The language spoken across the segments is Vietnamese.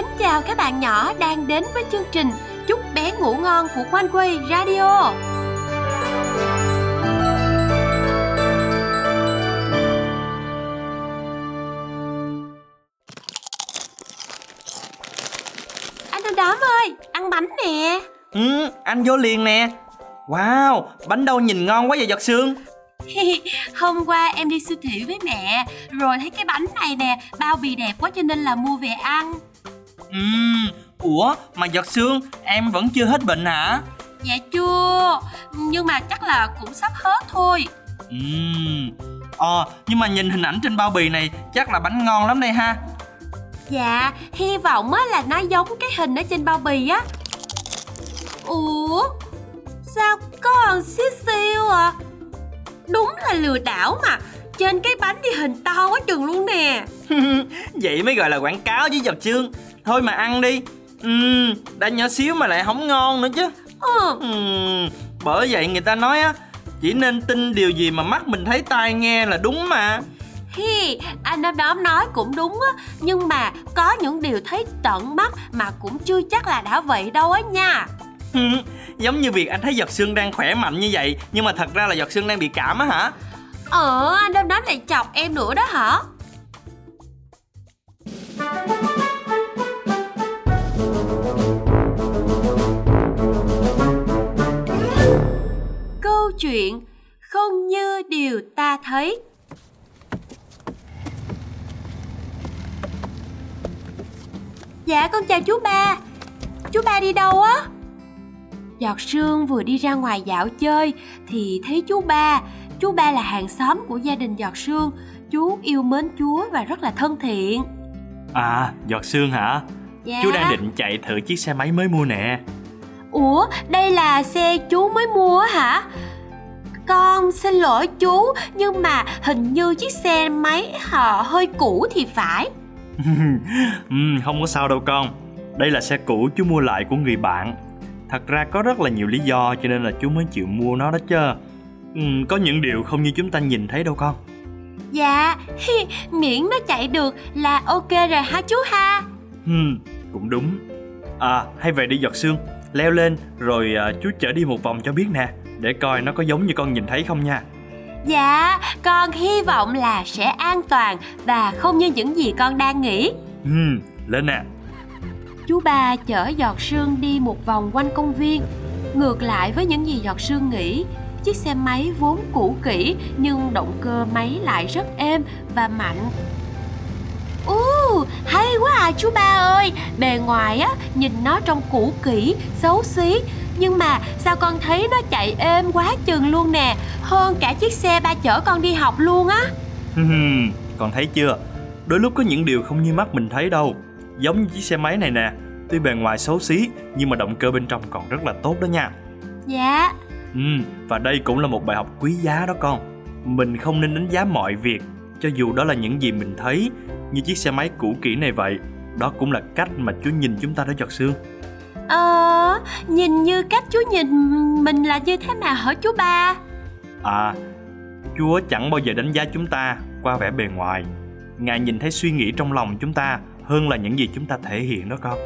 Mến chào các bạn nhỏ đang đến với chương trình Chúc bé ngủ ngon của Quan Quay Radio. Anh Đom Đóm ơi, ăn bánh nè. Ừ, anh vô liền nè. Wow, bánh đâu nhìn ngon quá vậy giật xương Hôm qua em đi siêu thị với mẹ Rồi thấy cái bánh này nè Bao bì đẹp quá cho nên là mua về ăn Ừm, ủa mà giật xương em vẫn chưa hết bệnh hả? Dạ chưa Nhưng mà chắc là cũng sắp hết thôi. Ừm, ờ nhưng mà nhìn hình ảnh trên bao bì này chắc là bánh ngon lắm đây ha. Dạ, hy vọng á là nó giống cái hình ở trên bao bì á. Ủa, sao có xíu xiu à? Đúng là lừa đảo mà Trên cái bánh thì hình to quá chừng luôn nè. Vậy mới gọi là quảng cáo với giật xương Thôi mà ăn đi. Ừm, đã nhỏ xíu mà lại không ngon nữa chứ. Ừ. Ừm, bởi vậy người ta nói á Chỉ nên tin điều gì mà mắt mình thấy tai nghe là đúng mà. Hi, anh đom đóm nói cũng đúng á Nhưng mà có những điều thấy tận mắt mà cũng chưa chắc là đã vậy đâu á nha. Giống như việc anh thấy giật xương đang khỏe mạnh như vậy Nhưng mà thật ra là giật xương đang bị cảm á hả? Ờ, anh đom đóm lại chọc em nữa đó hả chuyện không như điều ta thấy. Dạ con chào chú ba. Chú ba đi đâu á? Giọt sương vừa đi ra ngoài dạo chơi Thì thấy chú ba. Chú ba là hàng xóm của gia đình Giọt sương. Chú yêu mến Chúa và rất là thân thiện. À giọt xương hả? Dạ. Chú đang định chạy thử chiếc xe máy mới mua nè. Ủa đây là xe chú mới mua hả? Con xin lỗi chú Nhưng mà hình như chiếc xe máy họ hơi cũ thì phải. Ừ, Không có sao đâu con. Đây là xe cũ chú mua lại của người bạn. Thật ra có rất là nhiều lý do cho nên là chú mới chịu mua nó đó chứ. Ừ, Có những điều không như chúng ta nhìn thấy đâu con. Dạ hi, Miễn nó chạy được là ok rồi hả chú ha? Ừ, Cũng đúng. À hay về đi giọt xương Leo lên rồi à, chú chở đi một vòng cho biết nè Để coi nó có giống như con nhìn thấy không nha. Dạ con hy vọng là sẽ an toàn Và không như những gì con đang nghĩ. Ừ, Lên nè. Chú ba chở giọt sương đi một vòng quanh công viên. Ngược lại với những gì giọt sương nghĩ Chiếc xe máy vốn cũ kỹ Nhưng động cơ máy lại rất êm và mạnh. Ú, hay quá à chú ba ơi. Bề ngoài á, nhìn nó trông cũ kỹ, xấu xí Nhưng mà sao con thấy nó chạy êm quá chừng luôn nè. Hơn cả chiếc xe ba chở con đi học luôn á. Con thấy chưa? Đôi lúc có những điều không như mắt mình thấy đâu. Giống như chiếc xe máy này nè. Tuy bề ngoài xấu xí Nhưng mà động cơ bên trong còn rất là tốt đó nha. Dạ. Ừ, và đây cũng là một bài học quý giá đó con. Mình không nên đánh giá mọi việc Cho dù đó là những gì mình thấy Như chiếc xe máy cũ kỹ này vậy. Đó cũng là cách mà Chúa nhìn chúng ta đó giọt xương Ờ, nhìn như cách chú nhìn mình là như thế nào hả chú ba? À, Chúa chẳng bao giờ đánh giá chúng ta qua vẻ bề ngoài Ngài nhìn thấy suy nghĩ trong lòng chúng ta hơn là những gì chúng ta thể hiện đó con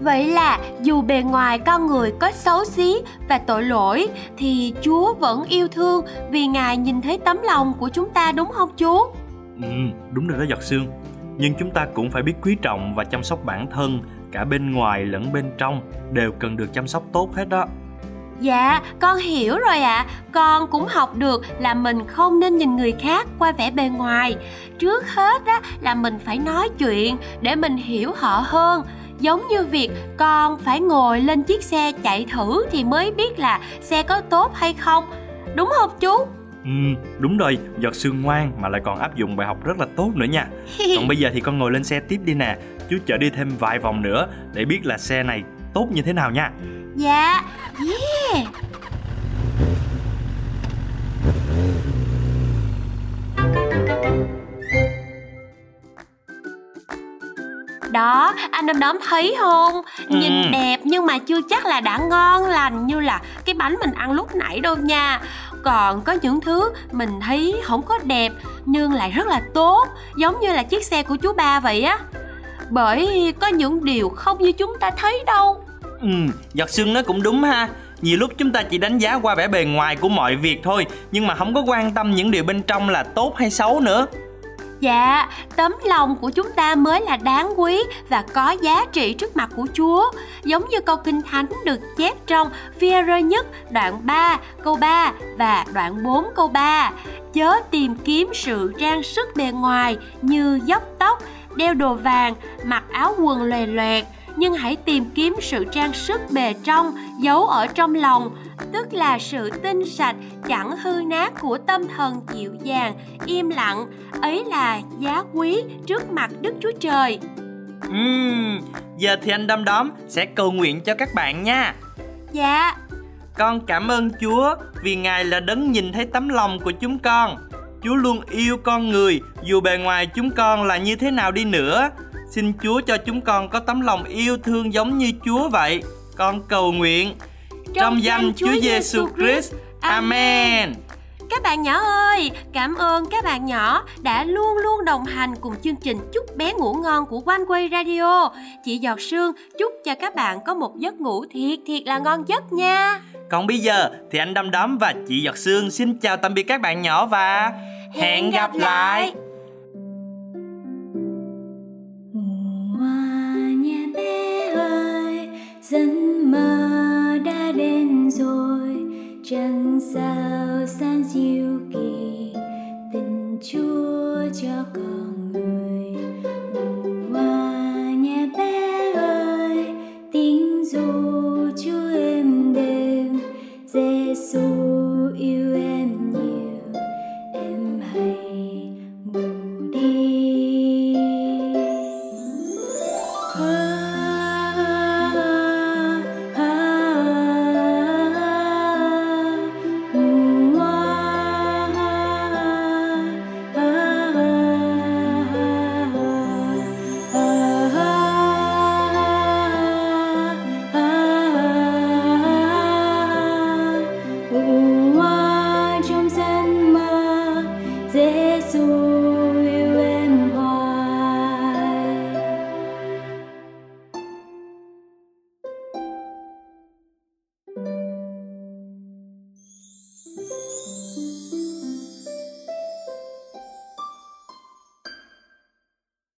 Vậy là dù bề ngoài con người có xấu xí và tội lỗi thì Chúa vẫn yêu thương vì Ngài nhìn thấy tấm lòng của chúng ta đúng không chú? Ừ, đúng rồi đó giọt xương Nhưng chúng ta cũng phải biết quý trọng và chăm sóc bản thân Cả bên ngoài lẫn bên trong đều cần được chăm sóc tốt hết đó Dạ, con hiểu rồi ạ. À. Con cũng học được là mình không nên nhìn người khác qua vẻ bề ngoài. Trước hết á là mình phải nói chuyện để mình hiểu họ hơn. Giống như việc con phải ngồi lên chiếc xe chạy thử thì mới biết là xe có tốt hay không. Đúng không chú? Ừ, đúng rồi, giọt sương ngoan mà lại còn áp dụng bài học rất là tốt nữa nha. Còn bây giờ thì con ngồi lên xe tiếp đi nè. Chú chở đi thêm vài vòng nữa để biết là xe này tốt như thế nào nha. Dạ, yeah Đó, anh đom đóm thấy không? Nhìn Ừ. đẹp nhưng mà chưa chắc là đã ngon lành như là cái bánh mình ăn lúc nãy đâu nha. Còn có những thứ mình thấy không có đẹp nhưng lại rất là tốt Giống như là chiếc xe của chú ba vậy á. Bởi có những điều không như chúng ta thấy đâu. Ừ, giọt sương nói cũng đúng ha. Nhiều lúc chúng ta chỉ đánh giá qua vẻ bề ngoài của mọi việc thôi Nhưng mà không có quan tâm những điều bên trong là tốt hay xấu nữa Dạ, tấm lòng của chúng ta mới là đáng quý và có giá trị trước mặt của Chúa. Giống như câu Kinh Thánh được chép trong Phi-e-rơ nhất đoạn 3 câu 3 và đoạn 4 câu 3. Chớ tìm kiếm sự trang sức bề ngoài như dốc tóc, đeo đồ vàng, mặc áo quần lòe loẹt, nhưng hãy tìm kiếm sự trang sức bề trong giấu ở trong lòng tức là sự tinh sạch chẳng hư nát của tâm thần dịu dàng im lặng ấy là giá quý trước mặt đức chúa trời Uhm, giờ thì anh Đom Đóm sẽ cầu nguyện cho các bạn nha. Dạ. Con cảm ơn Chúa vì Ngài là đấng nhìn thấy tấm lòng của chúng con. Chúa luôn yêu con người dù bề ngoài chúng con là như thế nào đi nữa. Xin Chúa cho chúng con có tấm lòng yêu thương giống như Chúa vậy. Con cầu nguyện trong danh Chúa Giêsu Christ. Amen. Các bạn nhỏ ơi, cảm ơn các bạn nhỏ đã luôn luôn đồng hành cùng chương trình Chúc bé ngủ ngon của One Way Radio. Chị Giọt Sương chúc cho các bạn có một giấc ngủ thiệt thiệt là ngon giấc nha. Còn bây giờ thì anh Đâm Đóm và chị Giọt Sương xin chào tạm biệt các bạn nhỏ và hẹn gặp lại. giấc 困。